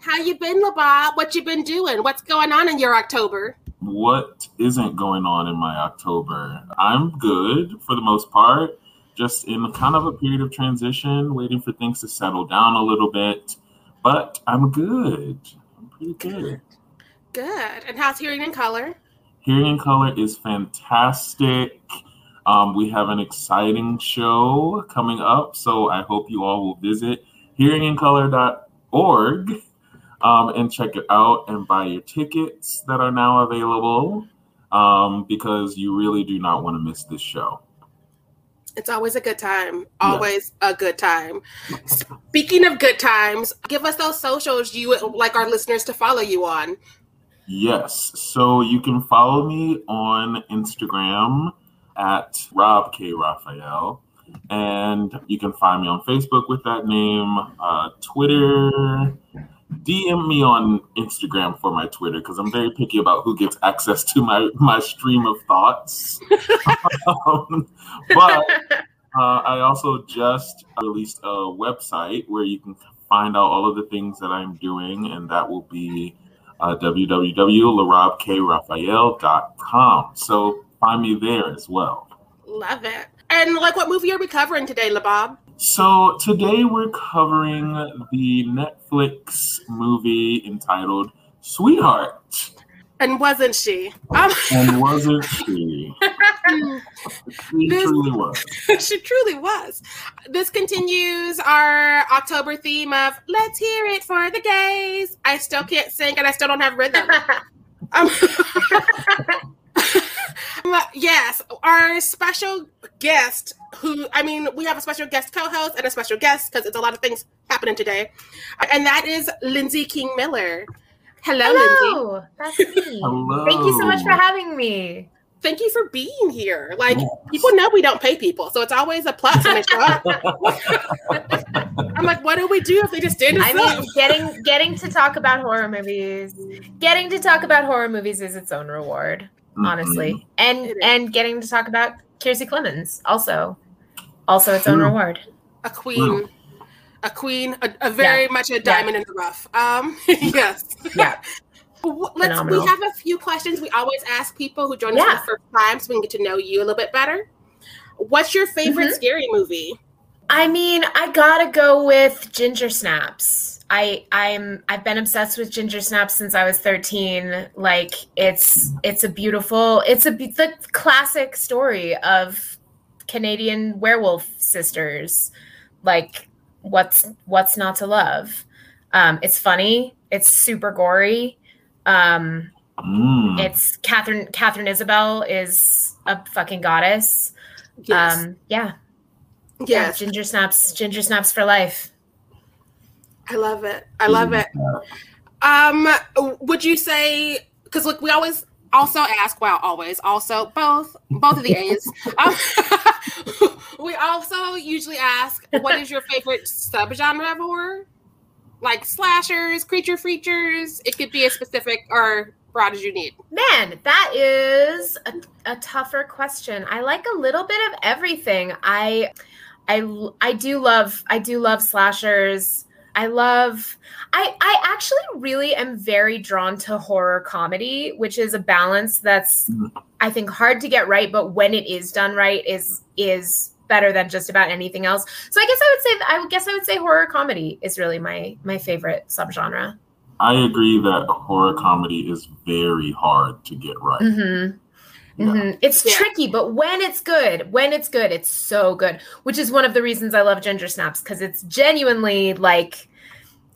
How you been, LaRob? What you been doing? What's going on in your October? What isn't going on in my October? I'm good for the most part. Just in kind of a period of transition, waiting for things to settle down a little bit. But I'm good. I'm pretty good. Good. And how's hearing in color? Hearing in Color is fantastic. Um, we have an exciting show coming up, so I hope you all will visit hearingincolor.org um, and check it out and buy your tickets that are now available um, because you really do not want to miss this show. It's always a good time. Always yeah. a good time. Speaking of good times, give us those socials you would like our listeners to follow you on. Yes. So you can follow me on Instagram at Rob K. Raphael. And you can find me on Facebook with that name, uh, Twitter. DM me on Instagram for my Twitter because I'm very picky about who gets access to my, my stream of thoughts. um, but uh, I also just released a website where you can find out all of the things that I'm doing, and that will be uh, www.larobkraphael.com. So find me there as well. Love it. And like, what movie are we covering today, LaRob? So today we're covering the Netflix movie entitled Sweetheart. And wasn't she? Um, and wasn't she? she this, truly was. she truly was. This continues our October theme of "Let's hear it for the gays." I still can't sing, and I still don't have rhythm. um, yes, our special guest, who I mean, we have a special guest co-host and a special guest because it's a lot of things happening today, and that is Lindsay King Miller. Hello, Hello. Lindsay. That's me. Hello. Thank you so much for having me. Thank you for being here. Like yes. people know we don't pay people, so it's always a plus when they show up. I'm like, what do we do if they just didn't? I mean, getting getting to talk about horror movies, getting to talk about horror movies is its own reward, mm-hmm. honestly, and and getting to talk about Kiersey Clemons also, also its own reward. A queen a queen, a, a very yeah. much a diamond yeah. in the rough. Um, yes. Yeah. Let's. Phenomenal. We have a few questions we always ask people who join us yeah. for the first time, so we can get to know you a little bit better. What's your favorite mm-hmm. scary movie? I mean, I gotta go with Ginger Snaps. I I'm I've been obsessed with Ginger Snaps since I was 13. Like it's it's a beautiful it's a the classic story of Canadian werewolf sisters. Like what's what's not to love. Um, it's funny. It's super gory. Um, mm. It's Catherine. Katharine Isabelle is a fucking goddess. Yes. Um, yeah. Yes. Yeah, ginger snaps. Ginger snaps for life. I love it. I love it. Um, would you say? Because look, we always also ask, well, always, also both, both of the A's. um, we also usually ask, what is your favorite subgenre of horror? Like slashers, creature features. It could be as specific or broad as you need. Man, that is a, a tougher question. I like a little bit of everything. I, I, I do love, I do love slashers. I love I I actually really am very drawn to horror comedy, which is a balance that's mm-hmm. I think hard to get right, but when it is done right is is better than just about anything else. So I guess I would say I would guess I would say horror comedy is really my my favorite subgenre. I agree that horror comedy is very hard to get right. Mm-hmm. Yeah. Mm-hmm. It's yeah. tricky, but when it's good, when it's good, it's so good. Which is one of the reasons I love Ginger Snaps because it's genuinely like,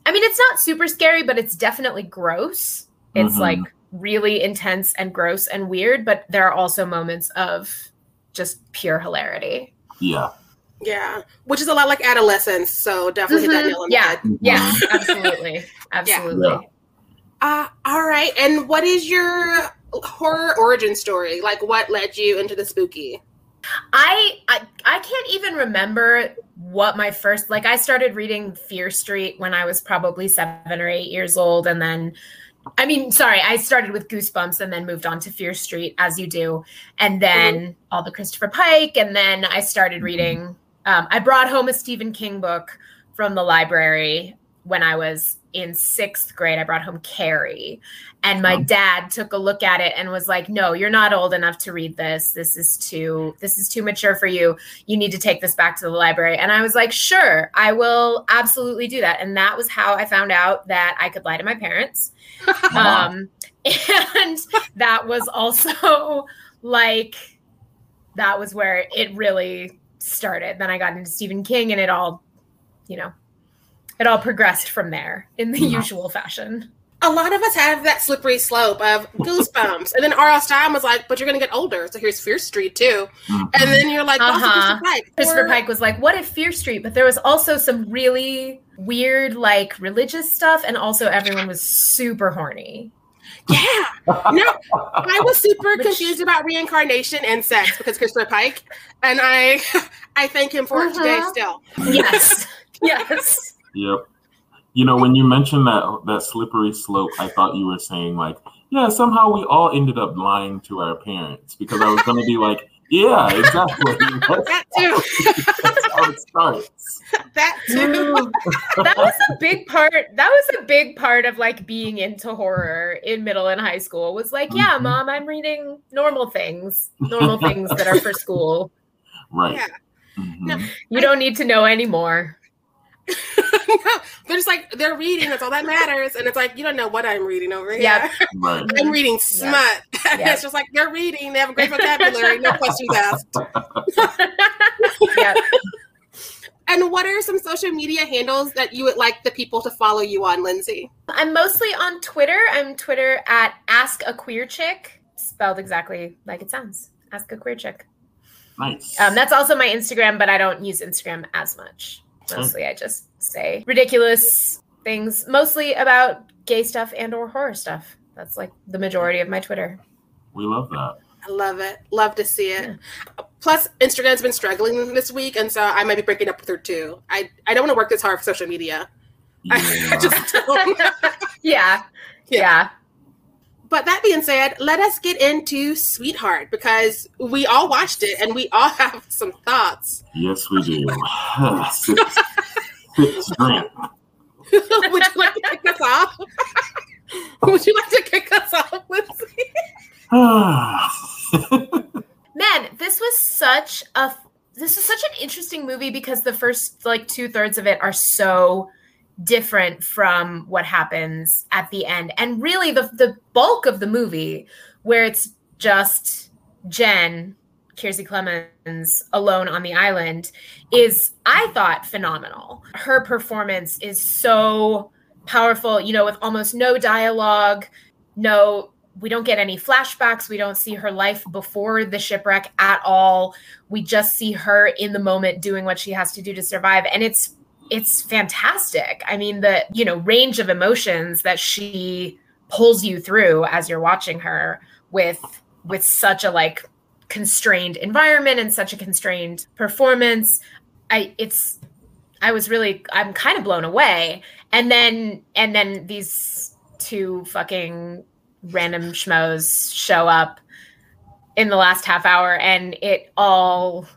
I mean, it's not super scary, but it's definitely gross. It's mm-hmm. like really intense and gross and weird, but there are also moments of just pure hilarity. Yeah. Yeah, which is a lot like adolescence. So definitely mm-hmm. hit that mm-hmm. nail on yeah. the head. Yeah, absolutely, absolutely. Yeah. Uh, all right. And what is your horror origin story? Like, what led you into the spooky? I, I I can't even remember what my first like I started reading Fear Street when I was probably 7 or 8 years old and then I mean sorry I started with Goosebumps and then moved on to Fear Street as you do and then mm-hmm. all the Christopher Pike and then I started reading um, I brought home a Stephen King book from the library when I was in sixth grade, I brought home Carrie. And my dad took a look at it and was like, No, you're not old enough to read this. This is too this is too mature for you. You need to take this back to the library. And I was like, Sure, I will absolutely do that. And that was how I found out that I could lie to my parents. um, and that was also like that was where it really started. Then I got into Stephen King and it all, you know, it all progressed from there in the yeah. usual fashion. A lot of us have that slippery slope of goosebumps. and then R.L. Stine was like, but you're going to get older. So here's Fear Street, too. Mm-hmm. And then you're like, uh-huh. Christopher Pike. Christopher Pike was like, what if Fear Street? But there was also some really weird, like, religious stuff. And also, everyone was super horny. Yeah. No, I was super confused about reincarnation and sex because Christopher Pike. And I I thank him for uh-huh. it today uh-huh. still. Yes. yes. Yep. You know, when you mentioned that that slippery slope, I thought you were saying like, yeah, somehow we all ended up lying to our parents because I was going to be like, yeah, exactly. that too. That's how it starts. That too. that was a big part. That was a big part of like being into horror in middle and high school. Was like, yeah, mm-hmm. mom, I'm reading normal things, normal things that are for school. Right. Yeah. Mm-hmm. No, you don't need to know anymore. they're just like they're reading. That's all that matters. And it's like you don't know what I'm reading over here. Yeah, right. I'm reading smut. Yep. it's just like they're reading. They have a great vocabulary. no questions asked. yeah. And what are some social media handles that you would like the people to follow you on, Lindsay? I'm mostly on Twitter. I'm Twitter at Ask a Queer Chick, spelled exactly like it sounds. Ask a Queer Chick. Nice. Um, that's also my Instagram, but I don't use Instagram as much. Mostly, I just say ridiculous things, mostly about gay stuff and or horror stuff. That's like the majority of my Twitter. We love that. I love it. Love to see it. Yeah. Plus, Instagram's been struggling this week, and so I might be breaking up with her too. I, I don't want to work this hard for social media. Yeah. I just don't. yeah. yeah. yeah. But that being said, let us get into Sweetheart because we all watched it and we all have some thoughts. Yes, we do. Would you like to kick us off? Would you like to kick us off, Lindsay? Man, this was such a this was such an interesting movie because the first like two thirds of it are so different from what happens at the end. And really the the bulk of the movie where it's just Jen, Kiersey Clemons, alone on the island is I thought phenomenal. Her performance is so powerful, you know, with almost no dialogue, no we don't get any flashbacks. We don't see her life before the shipwreck at all. We just see her in the moment doing what she has to do to survive. And it's it's fantastic. I mean, the, you know, range of emotions that she pulls you through as you're watching her with with such a like constrained environment and such a constrained performance. I it's I was really I'm kind of blown away. And then and then these two fucking random schmoes show up in the last half hour and it all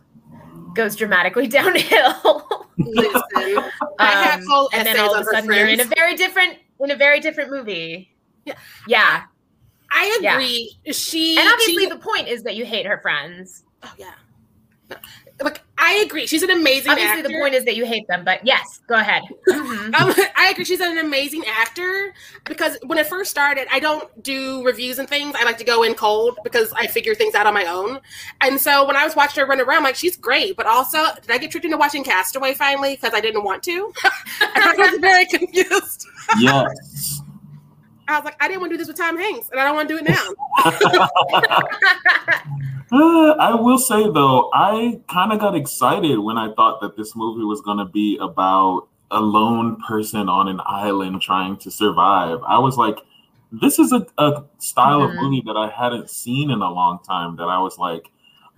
goes dramatically downhill. Listen, um, and then all of a sudden you're in a very different in a very different movie. Yeah. Yeah. I agree. Yeah. She And obviously she, the point is that you hate her friends. Oh yeah. Like I agree. She's an amazing Obviously actor. the point is that you hate them, but yes, go ahead. Mm-hmm. um, I agree. She's an amazing actor because when it first started, I don't do reviews and things. I like to go in cold because I figure things out on my own. And so when I was watching her run around, I'm like, she's great. But also, did I get tricked into watching Castaway finally because I didn't want to? I was very confused. Yes. I was like, I didn't want to do this with Tom Hanks, and I don't want to do it now. Uh, I will say though, I kind of got excited when I thought that this movie was going to be about a lone person on an island trying to survive. I was like, this is a, a style Mhm. of movie that I hadn't seen in a long time. That I was like,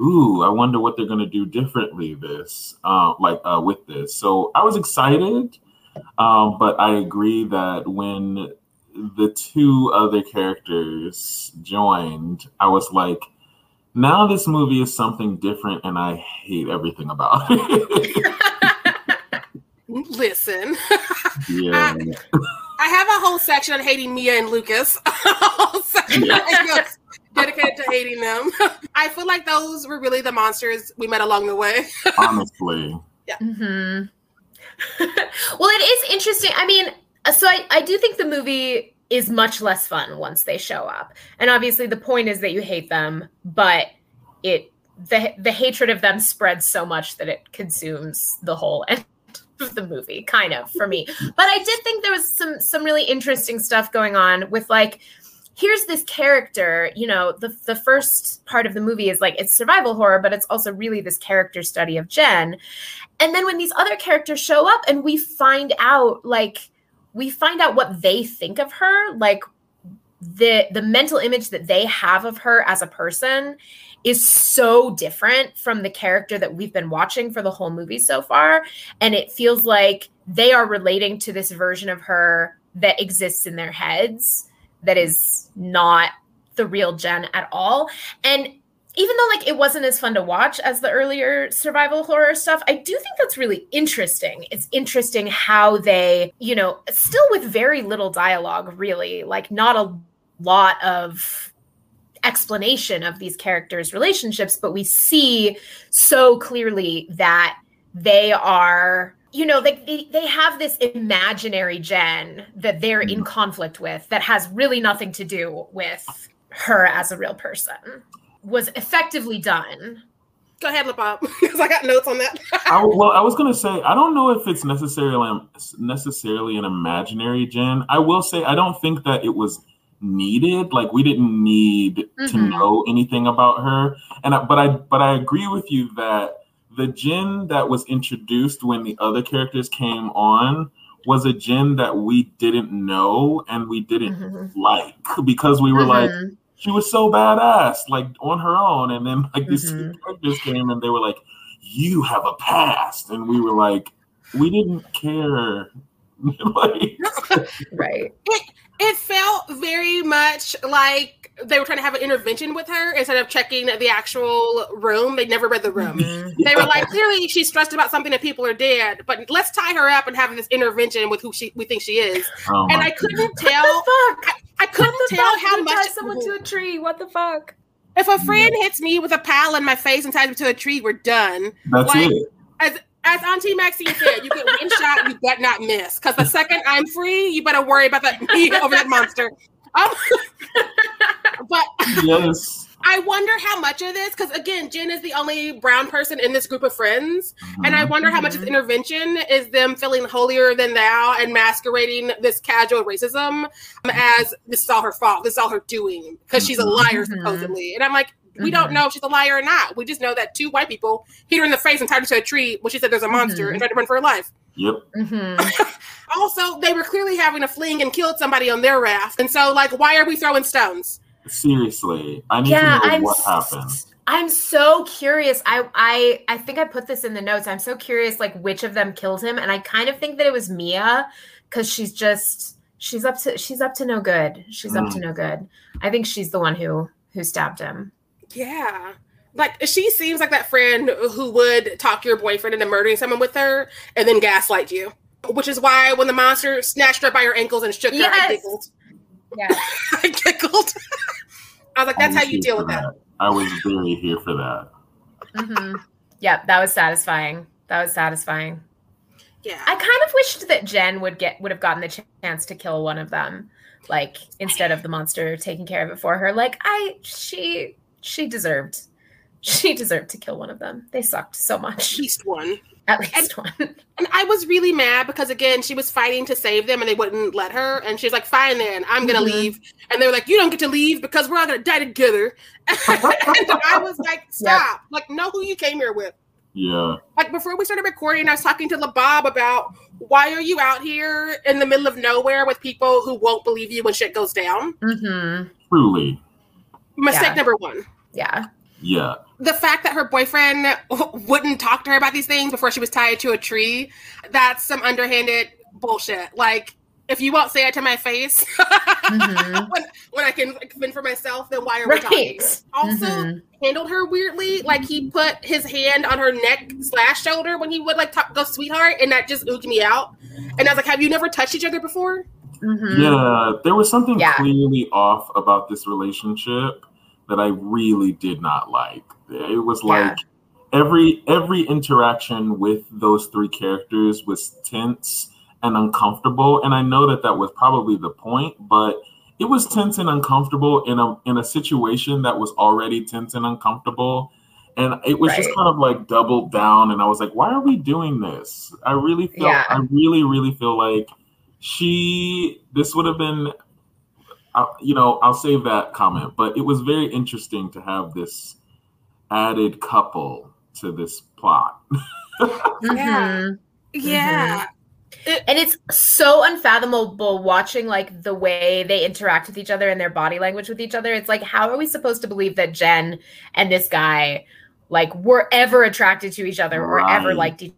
ooh, I wonder what they're gonna do differently this, uh, like uh, with this. So I was excited, um, but I agree that when the two other characters joined, I was like, now this movie is something different, and I hate everything about it. Listen, yeah. I have a whole section on hating Mia and Lucas. A whole section Yeah. dedicated to hating them. I feel like those were really the monsters we met along the way. Honestly. Yeah. Mm-hmm. well, it is interesting. I mean, Uh, so I, I do think the movie is much less fun once they show up. And obviously the point is that you hate them, but it the the hatred of them spreads so much that it consumes the whole end of the movie, kind of for me. But I did think there was some some really interesting stuff going on with like here's this character, you know, the the first part of the movie is like it's survival horror, but it's also really this character study of Jen. And then when these other characters show up and we find out like we find out what they think of her, like the the mental image that they have of her as a person is so different from the character that we've been watching for the whole movie so far. And it feels like they are relating to this version of her that exists in their heads that is not the real Jen at all. And even though like it wasn't as fun to watch as the earlier survival horror stuff i do think that's really interesting. It's interesting how they you know still with very little dialogue really like not a lot of explanation of these characters relationships but we see so clearly that they are you know they, they, they have this imaginary jen that they're in mm-hmm. conflict with that has really nothing to do with her as a real person was effectively done Go ahead, Lip Up, because I got notes on that. I, well, I was gonna say I don't know if it's necessarily necessarily an imaginary Jen. I will say I don't think that it was needed. Like we didn't need to Mhm. know anything about her. And I, but I but I agree with you that the Jen that was introduced when the other characters came on was a Jen that we didn't know and we didn't Mhm. like because we were like Mhm. She was so badass, like on her own. And then like these Mhm. characters came and they were like, "You have a past," and we were like, "We didn't care." like, right It it felt very much like they were trying to have an intervention with her instead of checking the actual room. They never read the room. Mhm. They were like, clearly she's stressed about something that people are dead, but let's tie her up and have this intervention with who she we think she is. oh And I couldn't what tell. The fuck I couldn't What the tell fuck? how You much. tie someone to a tree what the fuck if a friend hits me with a pal in my face and ties me to a tree, we're done. That's like- it. As as Auntie Maxine said, you get one shot, you better not miss. Because the second I'm free, you better worry about that me over that monster. Um, but Yes. I wonder how much of this, because again, Jen is the only brown person in this group of friends, and I wonder how much of Mhm. this intervention is them feeling holier than thou and masquerading this casual racism as this is all her fault, this is all her doing, because she's a liar Mhm. supposedly. And I'm like, we don't know if she's a liar or not. We just know that two white people hit her in the face and tied her to a tree when she said there's a monster and tried to run for her life. Yep. Mhm. Also, they were clearly having a fling and killed somebody on their raft, and so like, why are we throwing stones? Seriously, I need yeah to know i'm what s- happened. i'm so curious i i i think i put this in the notes i'm so curious like which of them killed him and i kind of think that it was mia because she's just she's up to she's up to no good she's up Mm. to no good i think she's the one who who stabbed him Yeah. Like she seems like that friend who would talk your boyfriend into murdering someone with her and then gaslight you. Which is why when the monster snatched her by her ankles and shook her, I giggled. yeah I giggled. I was like, that's I how you deal with that. I was very here for that. hmm yeah that was satisfying that was satisfying Yeah. i kind of wished that jen would get would have gotten the chance to kill one of them like instead of the monster taking care of it for her like i she she deserved she deserved to kill one of them they sucked so much. At much least one. At least one And I was really mad because again, she was fighting to save them and they wouldn't let her. And she's like, fine then, I'm gonna Mhm. leave. And they were like, You don't get to leave because we're all gonna die together. and I was like, Stop. Like, know who you came here with. Yeah. Like before we started recording, I was talking to LaRob about why are you out here in the middle of nowhere with people who won't believe you when shit goes down? Mm-hmm. Truly. Mistake Yeah. number one. Yeah. Yeah. The fact that her boyfriend wouldn't talk to her about these things before she was tied to a tree that's some underhanded bullshit like if you won't say it to my face Mhm. when, when i can fend for myself then why are we talking Right. also Mhm. handled her weirdly like he put his hand on her neck slash shoulder when he would like talk, go sweetheart and that just ooged me out and i was like have you never touched each other before Mhm. Yeah. There was something Yeah. clearly off about this relationship that I really did not like. It was Yeah. like every every interaction with those three characters was tense and uncomfortable and I know that that was probably the point, but it was tense and uncomfortable in a in a situation that was already tense and uncomfortable and it was just kind of like doubled down and i was like why are we doing this i really feel Yeah. i really really feel like she this would have been uh, you know i'll save that comment but it was very interesting to have this added couple to this plot Mhm. yeah And it's so unfathomable watching like the way they interact with each other and their body language with each other. It's like, how are we supposed to believe that Jen and this guy like were ever attracted to each other or ever liked each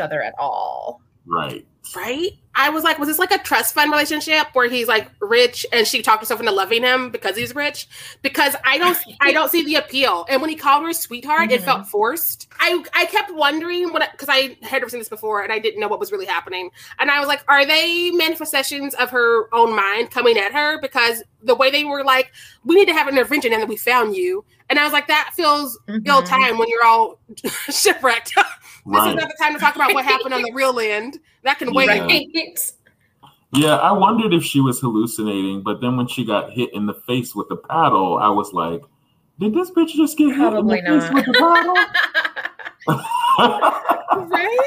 other at all? right right? I was like, was this like a trust fund relationship where he's like rich and she talked herself into loving him because he's rich? Because I don't, I don't see the appeal. And when he called her sweetheart, it Mhm. felt forced. I, I kept wondering when, because I had never seen this before and I didn't know what was really happening. And I was like, are they manifestations of her own mind coming at her? Because the way they were like, we need to have an intervention and then we found you. And I was like, that feels ill Mhm. time when you're all shipwrecked. This is not the time to talk about what happened on the real land. That can wait. Yeah. Right. yeah i wondered if she was hallucinating but then when she got hit in the face with the paddle i was like did this bitch just get Probably hit in the face with the paddle right?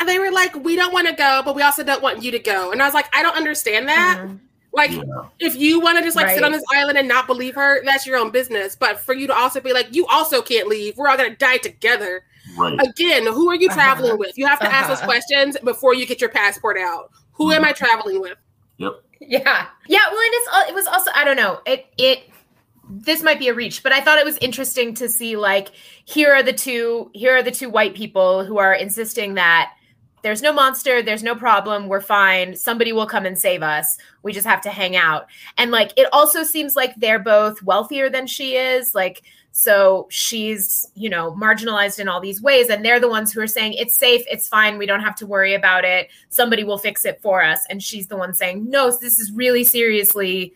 And they were like, "We don't want to go, but we also don't want you to go." And I was like, "I don't understand that. Mhm. Like, Yeah. if you want to just like sit on this island and not believe her, that's your own business. But for you to also be like, you also can't leave. We're all gonna die together. Right Again, who are you Uh-huh. traveling with? You have to ask those Uh-huh. questions before you get your passport out. Who am I traveling with? Yep. Yeah. Yeah. Well, and it's it was also I don't know it it this might be a reach, but I thought it was interesting to see like here are the two here are the two white people who are insisting that there's no monster, there's no problem, we're fine. Somebody will come and save us. We just have to hang out. And like it also seems like they're both wealthier than she is, like so she's, you know, marginalized in all these ways and they're the ones who are saying it's safe, it's fine, we don't have to worry about it. Somebody will fix it for us. And she's the one saying, "No, this is really seriously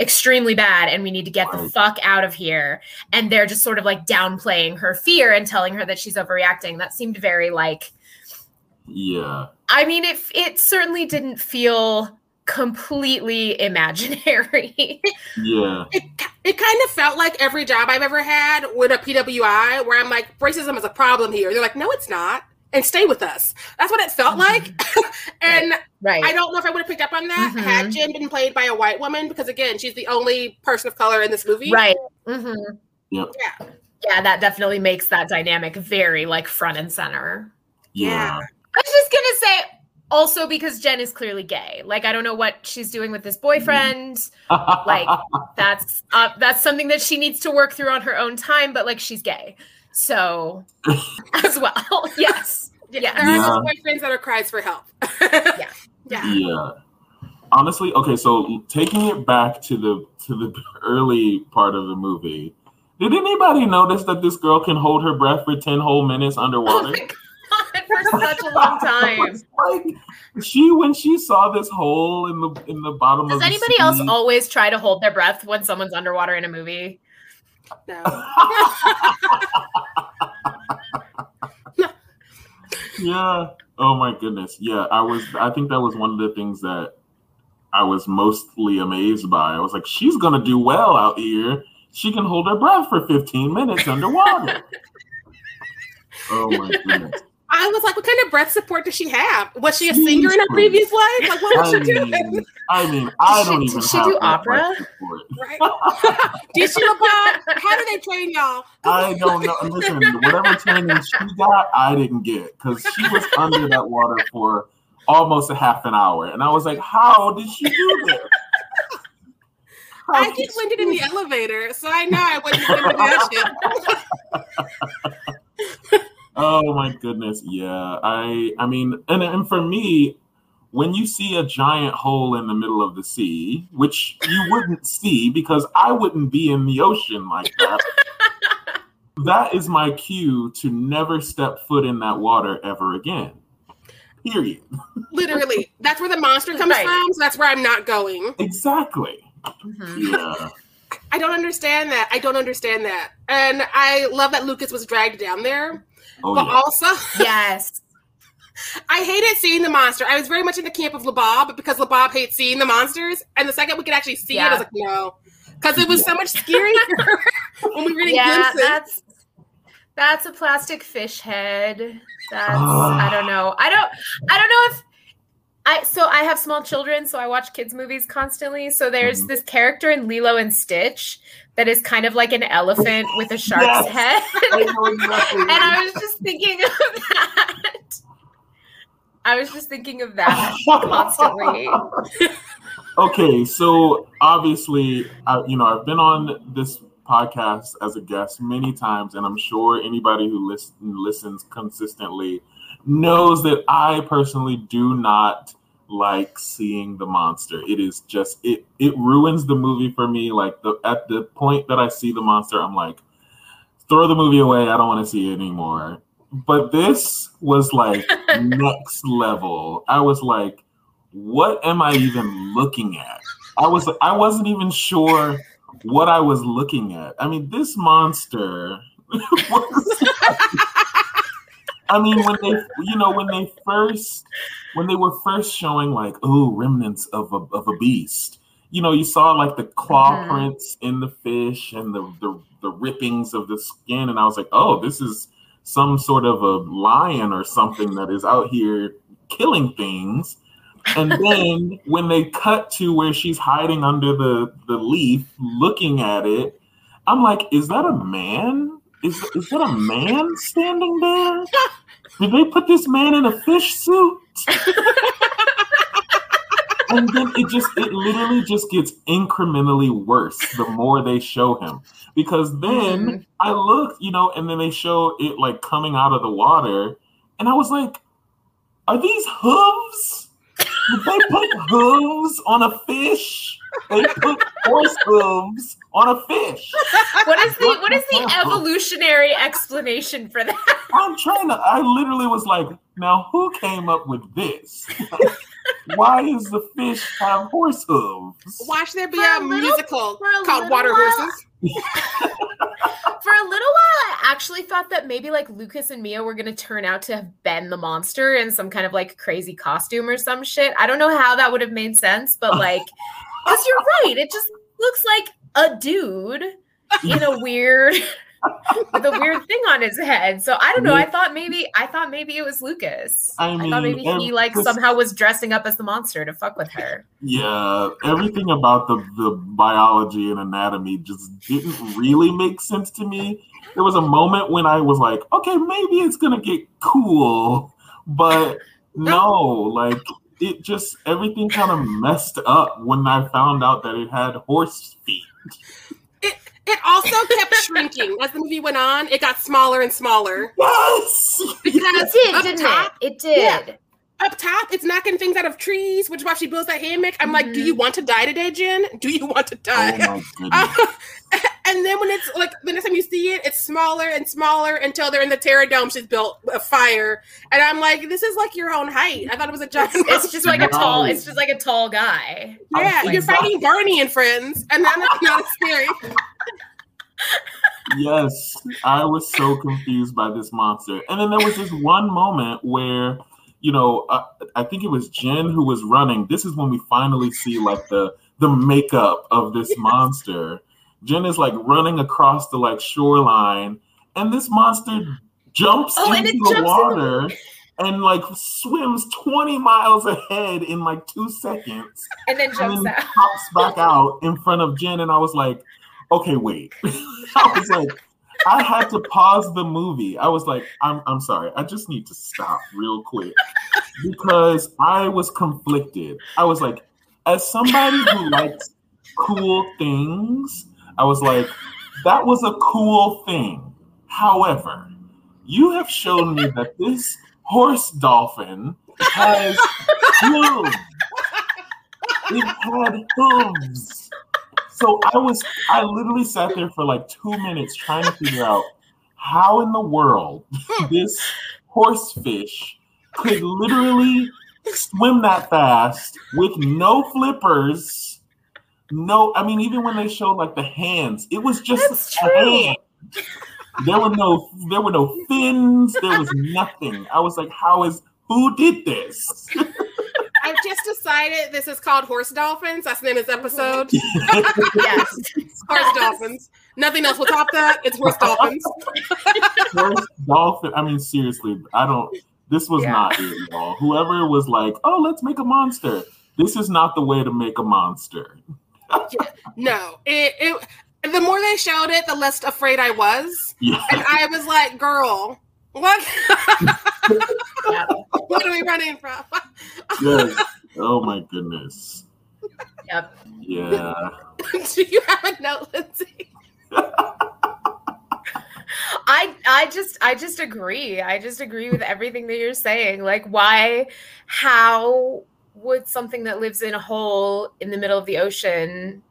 extremely bad and we need to get the fuck out of here." And they're just sort of like downplaying her fear and telling her that she's overreacting. That seemed very like yeah I mean, it it certainly didn't feel completely imaginary. yeah It, it kind of felt like every job I've ever had with a PWI, where I'm like, racism is a problem here. They're like, no, it's not, and stay with us. That's what it felt like. and right. I don't know if I would have picked up on that Mhm. had Jen been played by a white woman, because again, she's the only person of color in this movie. Right. hmm Yep. Yeah. Yeah, that definitely makes that dynamic very like front and center. yeah I was just gonna say also because Jen is clearly gay. Like I don't know what she's doing with this boyfriend. Like, That's uh, that's something that she needs to work through on her own time. But like she's gay, so as well. yes. Yeah. Yes. There are Yeah. those boyfriends that are cries for help. yeah. Yeah. yeah honestly okay so taking it back to the to the early part of the movie did anybody notice that this girl can hold her breath for 10 whole minutes Oh underwater my god, for such a long time. like she when she saw this hole in the in the bottom Does of the anybody else always try to hold their breath when someone's underwater in a movie? No. yeah. Oh my goodness. Yeah i was i think that was one of the things that i was mostly amazed by. I was like she's gonna do well out here. She can hold her breath for 15 minutes underwater. Oh my goodness I was like, what kind of breath support does she have? Was she a singer in her previous life? Like, what was I she doing? I mean, I don't even did she do opera? Right? Did she How do they train y'all? I don't know. Listen, whatever training she got, I didn't get because she was under that water for almost a half an hour, and I was like, "How did she do this?" How I get winded in the elevator, so I know I wasn't into that shit. Oh my goodness, yeah. I I mean, and and for me, when you see a giant hole in the middle of the sea, which you wouldn't see because I wouldn't be in the ocean like that. that is my cue to never step foot in that water ever again. Period. Literally, that's where the monster comes Right. from. So that's where I'm not going. Exactly. Mhm. Yeah. I don't understand that. I don't understand that. And I love that Lucas was dragged down there. Oh but yeah. also, Yes. I hated seeing the monster. I was very much in the camp of LaRob because LaRob hates seeing the monsters. And the second we could actually see it, I was like, no. Because it was so much scarier when we were getting Yeah, glimpses. that's that's a plastic fish head. That's Ah. I don't know. I don't I don't know if I so I have small children, so I watch kids movies constantly. So there's Mhm. this character in Lilo and Stitch that is kind of like an elephant with a shark's Yes. head. I and I was just thinking of that. I was just thinking of that constantly. okay, so obviously, I, you know, I've been on this podcast as a guest many times, and I'm sure anybody who listen, listens consistently knows that I personally do not like seeing the monster. It is just it it ruins the movie for me. Like the at the point that I see the monster, I'm like, throw the movie away. I don't want to see it anymore. But this was like next level. I was like, what am I even looking at? I was I wasn't even sure what I was looking at. I mean, this monster was I mean, when they, you know, when they first, when they were first showing like, oh, remnants of a of a beast, you know, you saw like the claw Mhm. prints in the fish and the, the the rippings of the skin, and I was like, oh, this is some sort of a lion or something that is out here killing things. And then when they cut to where she's hiding under the the leaf, looking at it, I'm like, is that a man? Is is that a man standing there? Did they put this man in a fish suit? and then it just it literally just gets incrementally worse the more they show him. Because then Mhm. I looked, you know, and then they show it like coming out of the water, and I was like, are these hooves? Did they put hooves on a fish? They put horse hooves on a fish. What is the what is the evolutionary explanation for that? I'm trying to. I literally was like, now who came up with this? Why is the fish have horse hooves? Watch there be For a, a little- musical for a called Water while- Horses. For a little while, I actually thought that maybe like Lucas and Mia were gonna turn out to have been the monster in some kind of like crazy costume or some shit. I don't know how that would have made sense, but like, because you're right, it just looks like a dude in a weird with a weird thing on his head. So I don't know. I thought maybe I thought maybe it was Lucas. I I, thought mean, maybe he like somehow was dressing up as the monster to fuck with her. Yeah, everything about the the biology and anatomy just didn't really make sense to me. There was a moment when I was like, okay, maybe it's gonna get cool, but no, like it just everything kind of messed up when I found out that it had horse feet. It it also kept shrinking as the movie went on. It got smaller and smaller Yes, because It did, didn't top, it? It did. Up top, it's knocking things out of trees, which is why she builds that hammock. I'm like, do you mm-hmm. want to die today, Jen? Do you want to oh die? my goodness. and then when it's like the next time you see it, it's smaller and smaller until they're in the Terror Dome she's built a fire. And I'm like, this is like your own height. I thought it was a giant. It's just like a tall. It's just like a tall guy. yeah, you're fighting Barney and friends, and then it's not scary. yes, I was so confused by this monster. And then there was this one moment where, you know, uh, I think it was Jen who was running. This is when we finally see like the the makeup of this monster. Jen is like running across the like shoreline, and this monster jumps Oh, into the jumps in water and like swims 20 miles ahead in like two seconds and then and then out. pops back out in front of Jen. And I was like, okay, wait. I was like, I had to pause the movie. I was like, I'm, I'm sorry. I just need to stop real quick because I was conflicted. I was like, as somebody who likes cool things, I was like, that was a cool thing. However, you have shown me that this horse dolphin has hooves. It had hooves. So I was, I literally sat there for like two minutes trying to figure out how in the world hmm. this horsefish could literally swim that fast with no flippers. No, I mean, even when they showed like the hands, it was just That's a true. hand. There were no, there were no fins. There was nothing. I was like, how is who did this? I've just decided this is called Horse Dolphins. That's the name of this mm-hmm. episode. yes. Horse Dolphins. Nothing else will top that. It's Horse Dolphins. Horse dolphin. I mean, seriously, I don't. This was Yeah. not it, y'all. Whoever was like, "Oh, let's make a monster." This is not the way to make a monster. No, it, it. The more they showed it, the less afraid I was, Yeah, and I was like, "Girl, what? What are we running from?" yes. Oh my goodness. Yep. Yeah. Do you have a note, Lindsay? I I just I just agree. I just agree with everything that you're saying. Like why how would something that lives in a hole in the middle of the ocean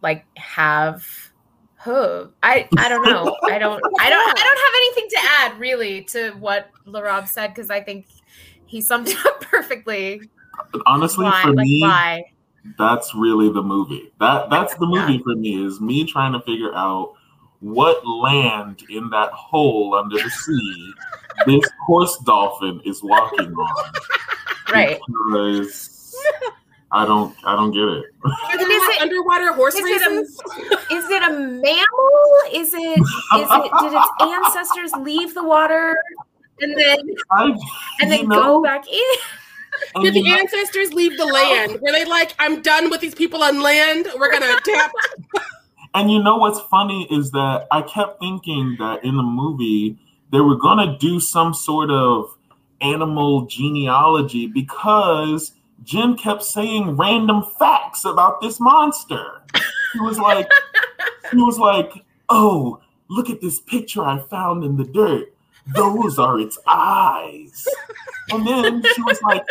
like have hoof? I I don't know. I don't I don't I don't have anything to add really to what LaRob said because I think he summed it up perfectly. Honestly, Why for like me, why? that's really the movie. That that's the Yeah. movie for me. Is me trying to figure out what land in that hole under the sea this horse dolphin is walking on. Right. Because I don't I don't get it. Are there is more it- underwater horse is it a- Is it a mammal? Is it is it did its ancestors leave the water and then I, and then know, go back in? and Did you the know- ancestors leave the land? Were they like, "I'm done with these people on land. We're gonna tap." And you know what's funny is that I kept thinking that in the movie they were gonna do some sort of animal genealogy because Jim kept saying random facts about this monster. He was like, he was like, oh, look at this picture I found in the dirt. Those are its eyes. And then she was like,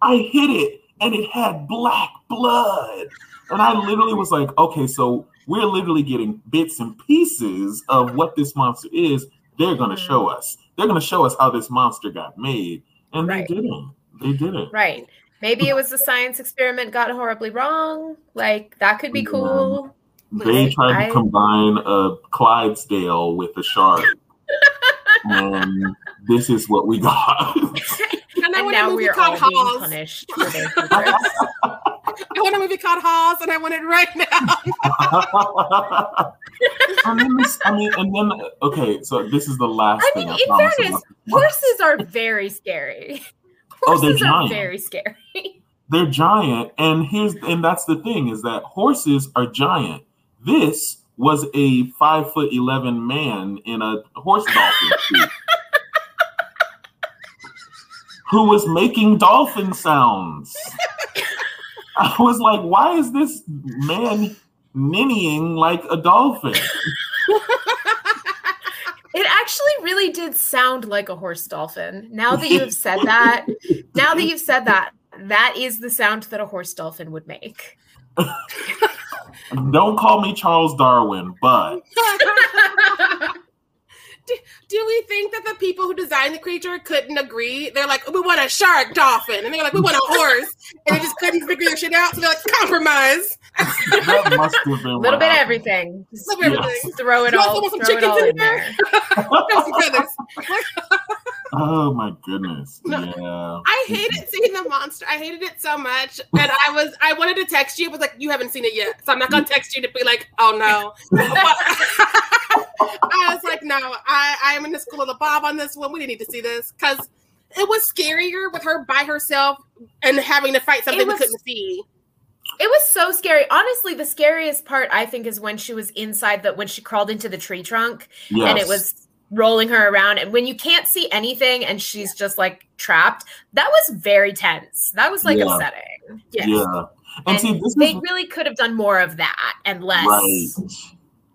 I hit it and it had black blood. And I literally was like, okay, so we're literally getting bits and pieces of what this monster is. They're going to Mhm. show us. They're going to show us how this monster got made. And Right. they didn't. They didn't. Right. Maybe it was the science experiment got horribly wrong. Like that could be cool. They Like, tried to I- combine a Clydesdale with a shark. and this is what we got. And I And want a movie called all being Hawes. punished for their hubris. I want a movie called Hawes, and I want it right now. and then this, I mean, and then okay, so this is the last I thing mean, I in fairness. Horses are very scary. Oh, they're Horses are giant. very scary. They're giant, and here's and that's the thing is that horses are giant. This was a five foot eleven man in a horse dolphin suit. Who was making dolphin sounds? I was like, why is this man ninnying like a dolphin? It actually really did sound like a horse dolphin. Now that you've said that, now that you've said that, that is the sound that a horse dolphin would make. Don't call me Charles Darwin, but do, do we think that the people who designed the creature couldn't agree? They're like, we want a shark dolphin. And they're like, we want a horse. And they just couldn't figure their shit out. So they're like, compromise. that must have been A little bit of happened. everything. Just Little bit of everything. throw it You also all, want some throw it chickens all in in there? there. Throw some feathers. Oh my goodness. No. Yeah. I hated seeing the monster. I hated it so much. And I was I wanted to text you, but like you haven't seen it yet. So I'm not gonna text you to be like, oh no. But- I was like, no, I, I'm in the school of the Bob on this one. We didn't need to see this because it was scarier with her by herself and having to fight something was- we couldn't see. It was so scary. Honestly, the scariest part I think is when she was inside that when she crawled into the tree trunk Yes. and it was rolling her around and when you can't see anything and she's just like trapped, that was very tense. That was like Yeah. upsetting. Yes. Yeah. And, And see, this they is really could have done more of that and less right.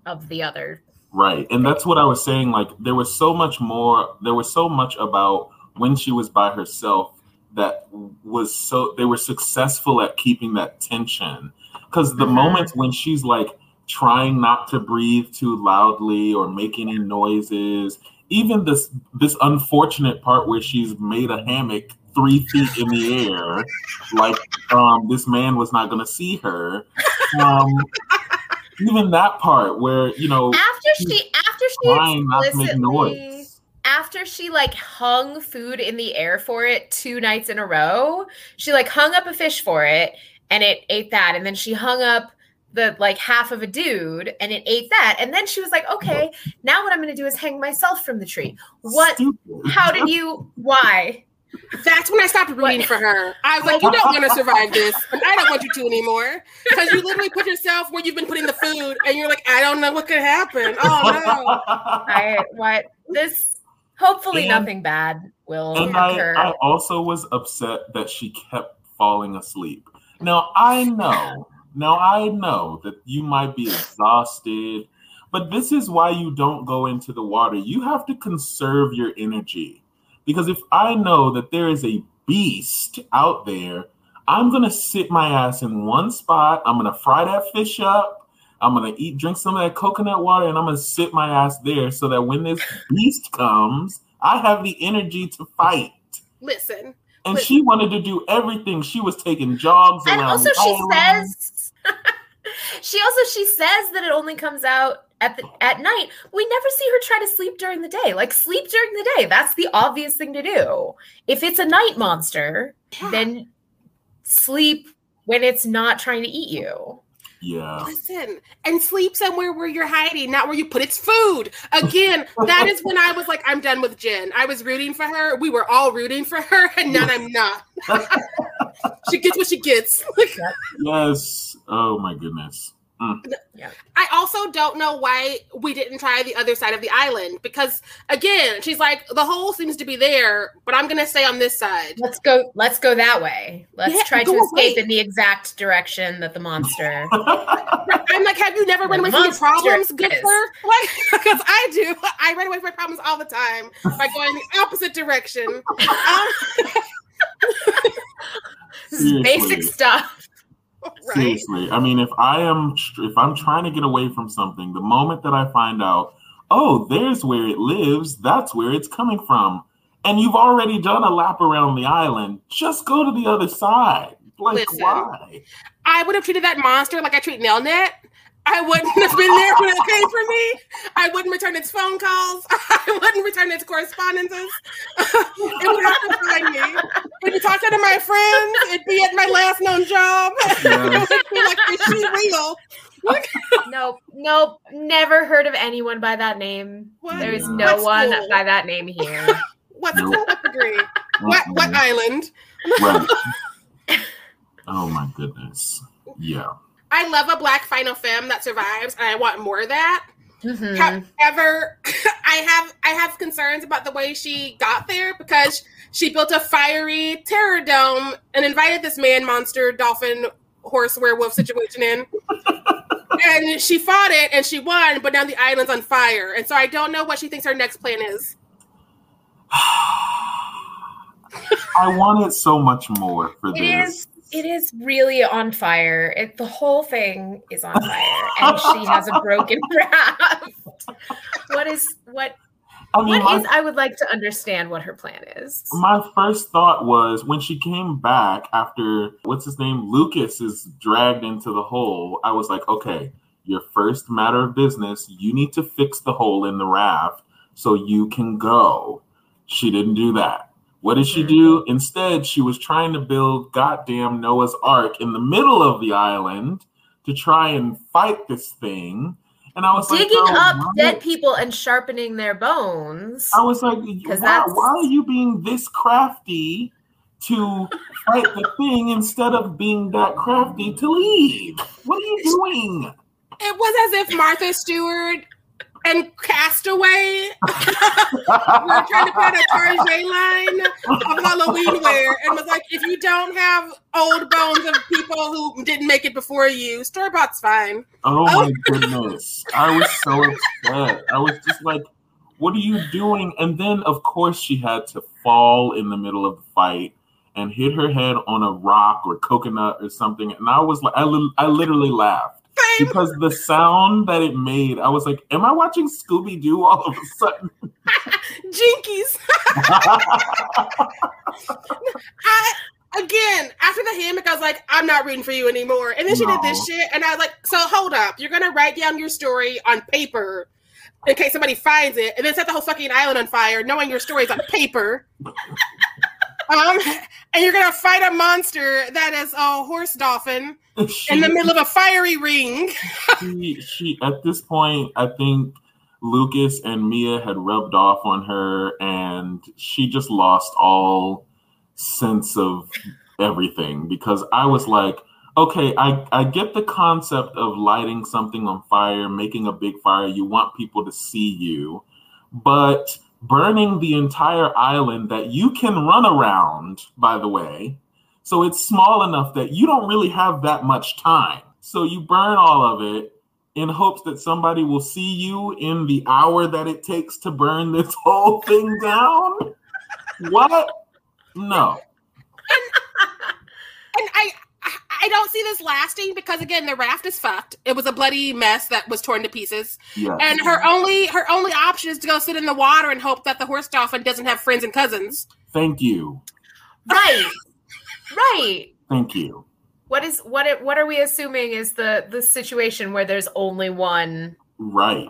of the other. Right. And that's what I was saying. Like, there was so much more, there was so much about when she was by herself that was so, they were successful at keeping that tension. Because the Mhm. moments when she's like trying not to breathe too loudly or make any noises, even this this unfortunate part where she's made a hammock three feet in the air, like um, this man was not going to see her. Um, even that part where you know After she after she trying not to make explicitly after she like hung food in the air for it two nights in a row, she like hung up a fish for it and it ate that. And then she hung up the like half of a dude and it ate that. And then she was like, okay, now what I'm going to do is hang myself from the tree. What? Stupid. How did you? Why? That's when I stopped rooting What? for her. I was like, you don't want to survive this. And I don't want you to anymore. Because you literally put yourself where you've been putting the food and you're like, I don't know what could happen. Oh no. I what? This hopefully And- nothing bad will and I, occur. I also was upset that she kept falling asleep. Now I know, now I know that you might be exhausted, but this is why you don't go into the water. You have to conserve your energy. Because if I know that there is a beast out there, I'm gonna sit my ass in one spot. I'm gonna fry that fish up. I'm gonna eat, drink some of that coconut water, and I'm gonna sit my ass there so that when this beast comes, I have the energy to fight. Listen. And But- she wanted to do everything. She was taking jogs and around. also she says she also she says that it only comes out at the at night we never see her try to sleep during the day like sleep during the day that's the obvious thing to do if it's a night monster Yeah. then sleep when it's not trying to eat you Yeah. Listen, and sleep somewhere where you're hiding, not where you put its food. Again, that is when I was like, I'm done with Jen. I was rooting for her. We were all rooting for her, and now I'm not. she gets what she gets. Yes. Oh my goodness. I also don't know why we didn't try the other side of the island because, again, she's like, the hole seems to be there, but I'm going to stay on this side. let's go let's go that way let's Yeah, try go to escape in the exact direction that the monster I'm like, have you never The run away from your problems, is- Gipper? Like, because I do. I run away from my problems all the time by going the opposite direction. Um, this is basic stuff right? Seriously. I mean, if I am if I'm trying to get away from something, the moment that I find out, oh, there's where it lives, that's where it's coming from. And you've already done a lap around the island, just go to the other side. Like Listen. why? I would have treated that monster like I treat Nelnet. I wouldn't have been there when it came for me. I wouldn't return its phone calls. I wouldn't return its correspondences. it would have to find me. It'd be talking to my friends. It'd be at my last known job. it would be like, is she real? nope nope never heard of anyone by that name What? There is Yeah. no What one school? by that name here. What's Nope. what degree? What what island? Right. oh my goodness. Yeah. I love a black final femme that survives, and I want more of that. Mhm. However, I have I have concerns about the way she got there because she built a fiery terror dome and invited this man monster dolphin horse werewolf situation in. and she fought it and she won, but now the island's on fire. And so I don't know what she thinks her next plan is. I wanted so much more for It this. is. It is really on fire. It, the whole thing is on fire, and she has a broken raft. What is what? I mean, What my, is? I would like to understand what her plan is. my first thought was when she came back after what's his name Lucas is dragged into the hole. I was like, okay, your first matter of business, you need to fix the hole in the raft so you can go. She didn't do that. What did she do? Mm-hmm. Instead, she was trying to build goddamn Noah's Ark in the middle of the island to try and fight this thing. And I was Digging like, up "Girl, dead what?" people and sharpening their bones. I was like, why, why are you being this crafty to fight the thing instead of being that crafty to leave? What are you doing? It was as if Martha Stewart and Castaway were trying to put a Tarjay line of Halloween wear and was like, if you don't have old bones of people who didn't make it before you, store bought's fine. Oh my goodness. I was so upset. I was just like, what are you doing? And then, of course, she had to fall in the middle of the fight and hit her head on a rock or coconut or something. And I was like, I, li- I literally laughed Same. because the sound that it made, I was like, am I watching Scooby Doo all of a sudden? Jinkies. I again after the hammock, I was like, I'm not reading for you anymore. And then she did this shit, and I was like, so hold up, you're gonna write down your story on paper in case somebody finds it, and then set the whole fucking island on fire, knowing your story is on paper. um, and you're gonna fight a monster that is a horse dolphin in the middle of a fiery ring. she, she, at this point, I think Lucas and Mia had rubbed off on her, and she just lost all sense of everything because I was like, okay, I, I get the concept of lighting something on fire, making a big fire. You want people to see you, but burning the entire island that you can run around, by the way. So it's small enough that you don't really have that much time. So you burn all of it in hopes that somebody will see you in the hour that it takes to burn this whole thing down. What? No. And I I don't see this lasting because again the raft is fucked. It was a bloody mess that was torn to pieces. Yeah. And her only her only option is to go sit in the water and hope that the horse dolphin doesn't have friends and cousins. Thank you. right. Right. Thank you. What is what it, what are we assuming is the the situation where there's only one Right.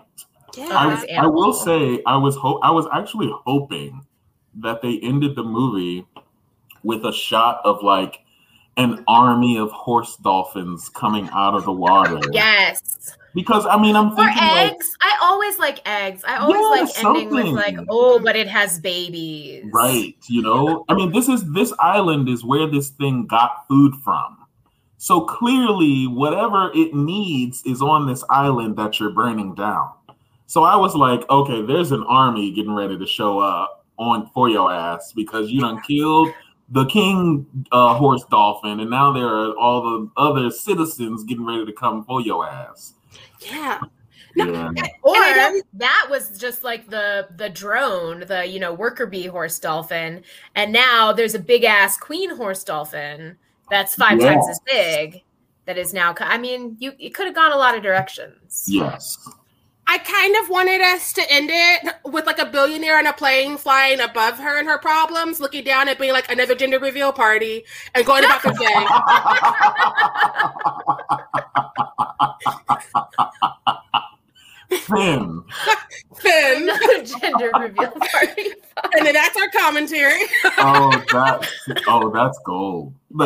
of I, I will say I was ho- I was actually hoping that they ended the movie with a shot of like an army of horse dolphins coming out of the water. Yes. Because I mean I'm Or thinking like, eggs. I always like eggs. I always Yeah, like ending with like, oh, but it has babies. Right. You know, I mean, this is this island is where this thing got food from. So clearly, whatever it needs is on this island that you're burning down. So I was like, okay, there's an army getting ready to show up on for your ass because you done killed the king uh, horse dolphin, and now there are all the other citizens getting ready to come for your ass. Yeah. No, Yeah. Um, or And I don't- that was just like the the drone, the you know worker bee horse dolphin, and now there's a big ass queen horse dolphin that's five times as big. That is now. I mean, you it could have gone a lot of directions. Yes. I kind of wanted us to end it with like a billionaire on a plane flying above her and her problems, looking down at being like another gender reveal party and going about their day. Finn. Finn. Another gender reveal party. And then that's our commentary. oh, that's oh, that's gold.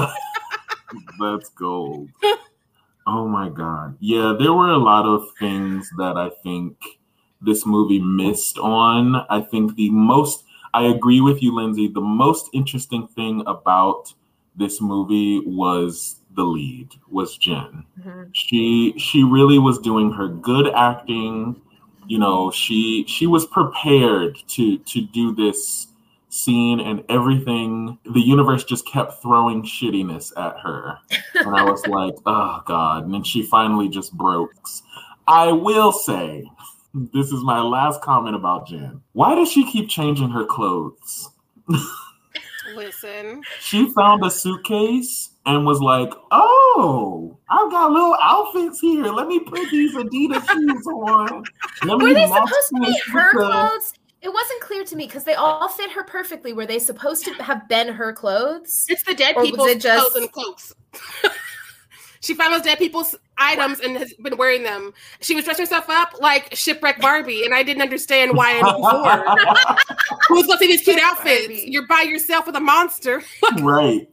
that's gold. Oh my god. Yeah, there were a lot of things that I think this movie missed on. I think the most I agree with you, Lindsay. The most interesting thing about this movie was the lead, was Jen. Mhm. she she really was doing her good acting. You know she she was prepared to to do this scene and everything. The universe just kept throwing shittiness at her. And i was like oh god. And then she finally just broke. I will say this is my last comment about jen. Why does she keep changing her clothes? Listen. she found a suitcase and was like, "Oh, I've got little outfits here. Let me put these Adidas shoes on. Let me Were they supposed to be her clothes? It wasn't clear to me because they all fit her perfectly. Were they supposed to have been her clothes? It's the dead people's it just- clothes and cloaks. she found those dead people's items and has been wearing them. She was dressing herself up like shipwreck Barbie, and I didn't understand why anymore. Who's gonna see these cute outfits? Barbie. You're by yourself with a monster. right.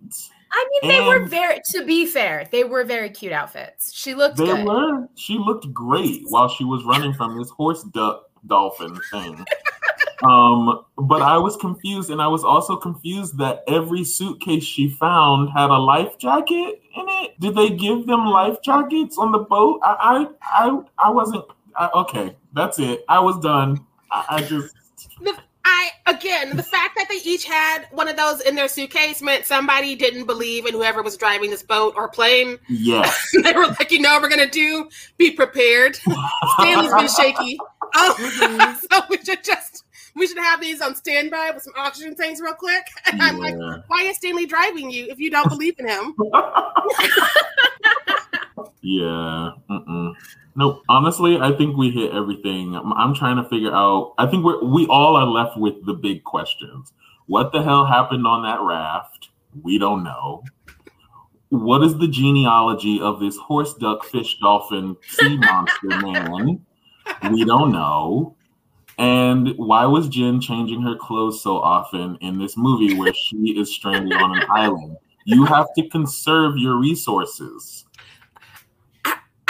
I mean, they were very. To be fair, they were very cute outfits. She looked They good. were. She looked great while she was running from this horse duck dolphin thing. um, but I was confused, and I was also confused that every suitcase she found had a life jacket in it. Did they give them life jackets on the boat? I, I, I, I wasn't. I, okay, that's it. I was done. I, I just. I again, the fact that they each had one of those in their suitcase meant somebody didn't believe in whoever was driving this boat or plane. Yes. they were like, you know, what we're gonna do. Be prepared. Stanley's been shaky. Oh, mm-hmm. so we should just we should have these on standby with some oxygen tanks real quick. And I'm like, why is Stanley driving you if you don't believe in him? Yeah. Mm-mm. Nope. Honestly, I think we hit everything. I'm, I'm trying to figure out. I think we're we all are left with the big questions. What the hell happened on that raft? We don't know. What is the genealogy of this horse, duck, fish, dolphin, sea monster man? We don't know. And why was Jen changing her clothes so often in this movie where she is stranded on an island? You have to conserve your resources.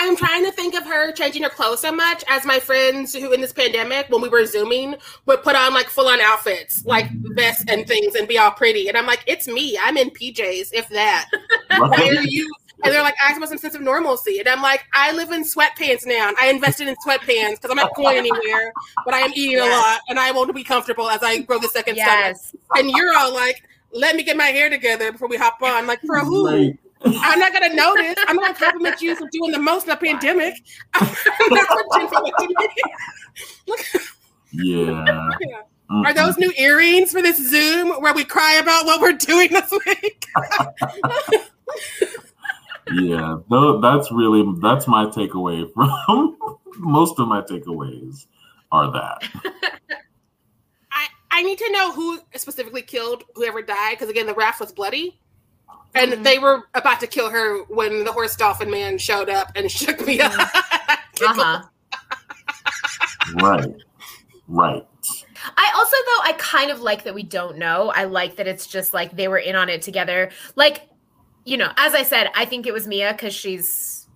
I'm trying to think of her changing her clothes so much as my friends who in this pandemic, when we were zooming, would put on like full on outfits, like vests and things, and be all pretty. And I'm like, it's me. I'm in PJs, if that. Why are you? And they're like, I want some sense of normalcy. And I'm like, I live in sweatpants now. I invested in sweatpants because I'm not going anywhere, but I am eating a lot and I want to be comfortable as I grow the second stomach. And you're all like, let me get my hair together before we hop on. Like, for who? I'm not gonna notice. I'm not gonna compliment you for doing the most in a pandemic. That's what Jen felt like to me. Look, yeah. Yeah. Are those new earrings for this Zoom where we cry about what we're doing this week? Yeah, though that's really that's my takeaway from most of my takeaways are that. I, I need to know who specifically killed whoever died because again the raft was bloody. And Mhm. they were about to kill her when the horse dolphin man showed up and shook me up. Uh-huh. Right. Right. I also though I kind of like that we don't know. I like that it's just like they were in on it together. Like, you know, as I said, I think it was Mia because she's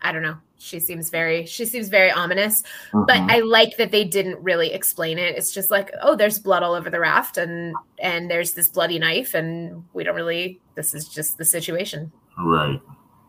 I don't know. She seems very she seems very ominous. But Mhm. I like that they didn't really explain it. It's just like, oh, there's blood all over the raft and and there's this bloody knife and we don't really this is just the situation. right.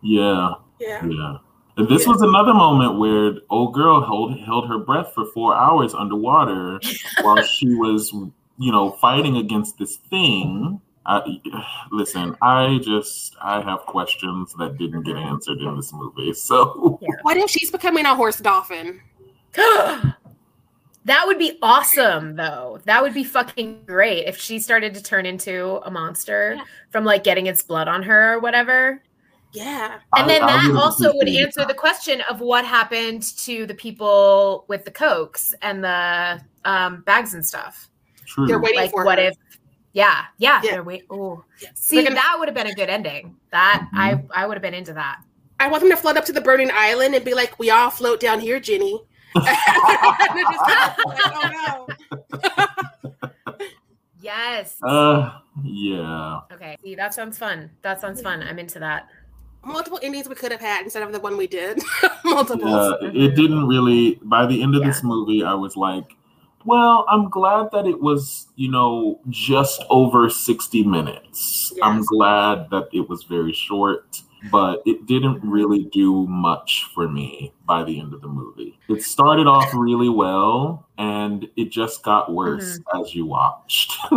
Yeah. Yeah. Yeah. And this Yeah. was another moment where old girl held held her breath for four hours underwater while she was, you know, fighting against this thing. I, listen, I just I have questions that didn't get answered in this movie. So What if she's becoming a horse dolphin? that would be awesome though. That would be fucking great if she started to turn into a monster Yeah. from like getting its blood on her or whatever. Yeah. And then I- I that really also would appreciate answer the question of what happened to the people with the cokes and the um, bags and stuff. True. They're waiting Like, for what her. if? Yeah, yeah. Yeah. They're wait. Oh, Yeah. see, gonna- that would have been a good ending. That Mhm. I I would have been into that. I want them to float up to the burning island and be like, "We all float down here, Jenny." Just like, oh no. Yes. Uh, yeah. okay. See, that sounds fun. That sounds fun. I'm into that. Multiple endings we could have had instead of the one we did. Multiple. Yeah, it didn't really. By the end of this movie, I was like, "Well, I'm glad that it was, you know, just over 60 minutes. I'm glad that it was very short, but it didn't really do much for me by the end of the movie. It started off really well, and it just got worse mm-hmm. as you watched.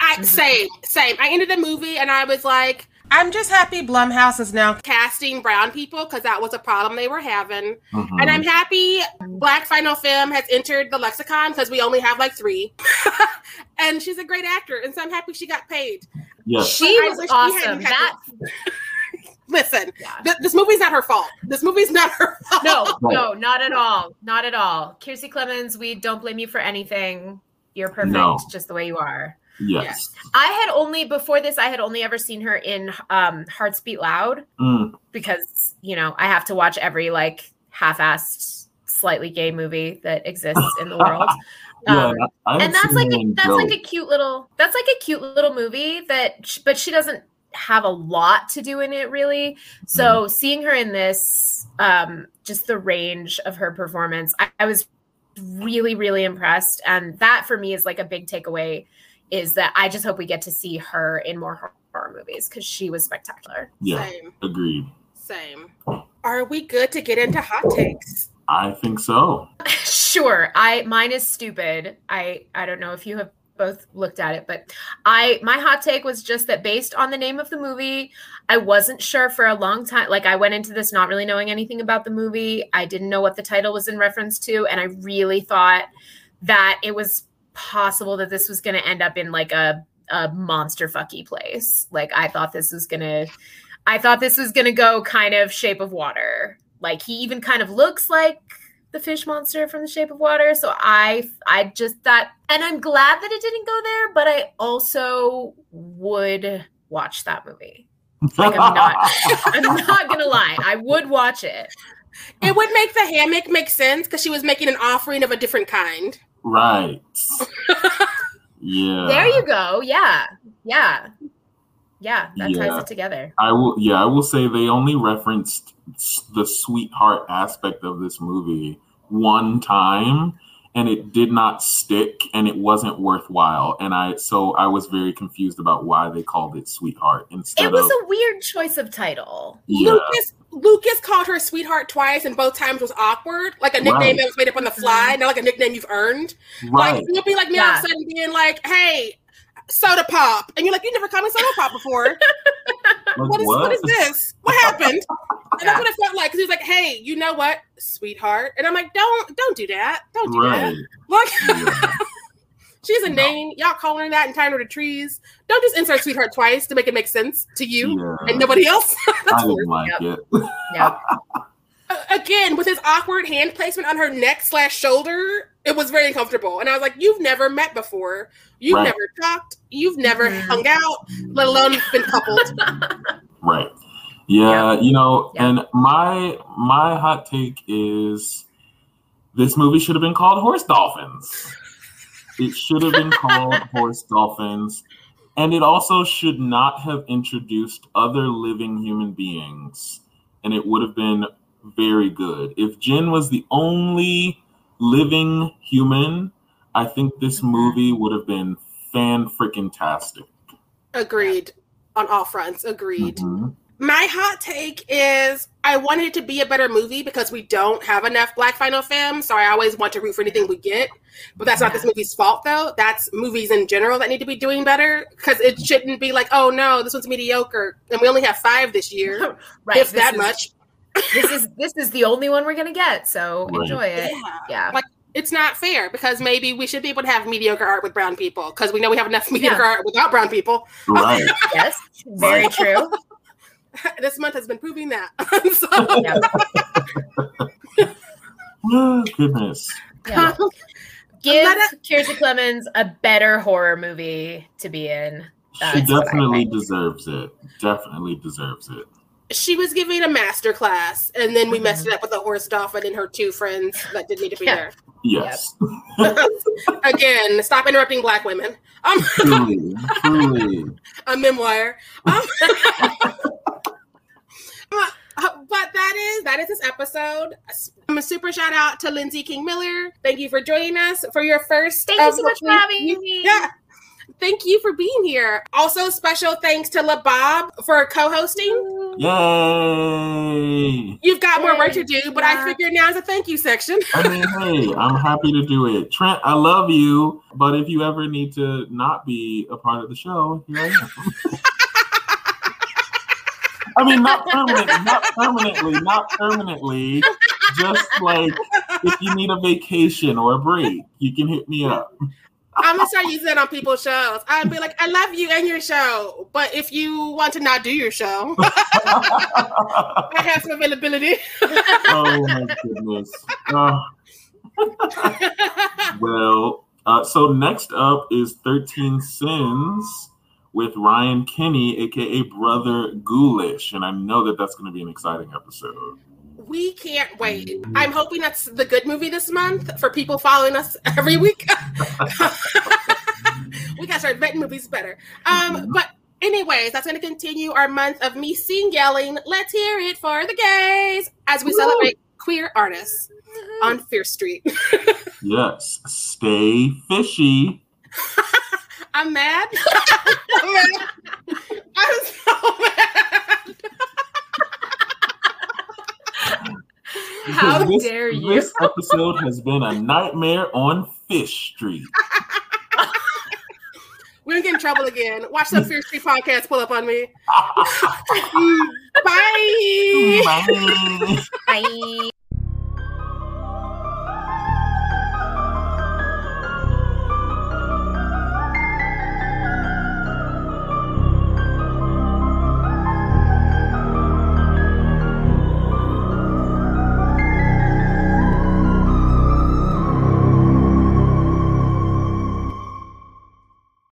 I mm-hmm. same, same. I ended the movie and I was like, I'm just happy Blumhouse is now casting brown people because that was a problem they were having. Mhm. And I'm happy Black Final Femme has entered the lexicon because we only have like three. and she's a great actor, and so I'm happy she got paid. yes. She I was wish we awesome. hadn't had That Listen, yeah. th- this movie's not her fault. This movie's not her fault. No, no, not at all. Not at all. Kiersey Clemons, we don't blame you for anything. You're perfect No. just the way you are. Yes. I had only before this, I had only ever seen her in um Hearts Beat Loud Mm, because, you know, I have to watch every like half-assed, slightly gay movie that exists in the world. yeah, Um, and that's like a, that's like a cute little that's like a cute little movie that but she doesn't have a lot to do in it really. So seeing her in this, um, just the range of her performance, I, I was really, really impressed. And that for me is like a big takeaway is that I just hope we get to see her in more horror movies because she was spectacular. Yeah, Same. agreed. Same. Are we good to get into hot takes? I think so. sure. I mine is stupid. I I don't know if you have both looked at it, but I my hot take was just that based on the name of the movie, I wasn't sure for a long time. Like I went into this not really knowing anything about the movie. I didn't know what the title was in reference to, and I really thought that it was possible that this was going to end up in like a a monster fucky place. Like I thought this was going to I thought this was going to go kind of shape of water. Like he even kind of looks like the fish monster from the shape of water so i i just thought and i'm glad that it didn't go there but i also would watch that movie like i'm not i'm not gonna lie i would watch it It would make the hammock make sense because she was making an offering of a different kind. Right. Yeah. there you go yeah yeah yeah that Yeah. ties it together I will. Yeah, I will say they only referenced the sweetheart aspect of this movie one time, and it did not stick, and it wasn't worthwhile. And I so I was very confused about why they called it sweetheart instead it was of a weird choice of title yeah. Lucas Lucas called her sweetheart twice, and both times was awkward. Like a nickname Right. that was made up on the mm-hmm. fly, not like a nickname you've earned. Right. Like you'll be like me all of Yeah. a sudden being like, "Hey, soda pop," and you're like, "You never called me soda pop before. Like, what is what is this? What happened?" And Yeah. that's what it felt like because he was like, "Hey, you know what, sweetheart?" And I'm like, "Don't don't do that. Don't do Right. that. Like Yeah. She's a No. name. Y'all calling her that and tying her to trees. Don't just insert sweetheart twice to make it make sense to you Yeah. and nobody else. That's I weird. didn't like Yep. it. yeah Uh, again with his awkward hand placement on her neck slash shoulder it was very uncomfortable and i was like you've never met before you've Right. never talked you've never Mhm. hung out let alone been coupled Right. Yeah, you know, Yeah. and my my hot take is this movie should have been called Horse Dolphins. It should have been called Horse Dolphins. And it also should not have introduced other living human beings. And it would have been very good. If Jen was the only living human, I think this Mhm. movie would have been fan freaking tastic. agreed on all fronts agreed Mhm. My hot take is i wanted it to be a better movie because we don't have enough black final femme so i always want to root for anything we get. But that's not this movie's fault though. That's movies in general that need to be doing better because it shouldn't be like oh no this one's mediocre and we only have five this year. Right if this that is- much. this is this is the only one we're gonna get so Right. enjoy it. Yeah. Yeah. Like, it's not fair because maybe we should be able to have mediocre art with brown people because we know we have enough mediocre art without brown people. Right. yes very true this month has been proving that. so. Oh, goodness. Yeah. Give Let Kiersey Clemons a better horror movie to be in. She That's what I definitely deserves it. Definitely deserves it. she was giving a master class, and then we messed it up with the horse dolphin and her two friends that didn't need to be Yeah. Yes. there. Again, stop interrupting black women. Um, truly. Truly. a memoir. Um, Uh, uh, but that is that is this episode. I'm um, a super shout out to Lindsay King Miller. Thank you for joining us for your first. Thank you so much for having me. Yeah. Thank you for being here. Also, special thanks to LaRob for co-hosting. Yay. You've got more work to do, but I Yeah. figured now is a thank you section. I mean, hey, I'm happy to do it. Trent, I love you, but if you ever need to not be a part of the show, here I am. I mean, not permanently, not permanently, not permanently. Just like if you need a vacation or a break, you can hit me up. I'm gonna start using that on people's shows. I'd be like, I love you and your show, but if you want to not do your show, I have some availability. oh my goodness. Uh, well, uh, so next up is 13 Sins with Ryan Kinney, aka Brother Ghoulish. And I know that that's going to be an exciting episode. we can't wait. I'm hoping that's the good movie this month for people following us every week. we gotta start vetting movies better. Um, but Anyways, that's going to continue our month of me sing yelling. Let's hear it for the gays as we celebrate queer artists on Fear Street. Yes. Stay fishy. I'm mad. I'm mad. I'm so mad. How this, dare you. This episode has been a nightmare on Fish Street. We're gonna get in trouble again. Watch some Fierce Street podcast pull up on me. Bye. Bye. Bye.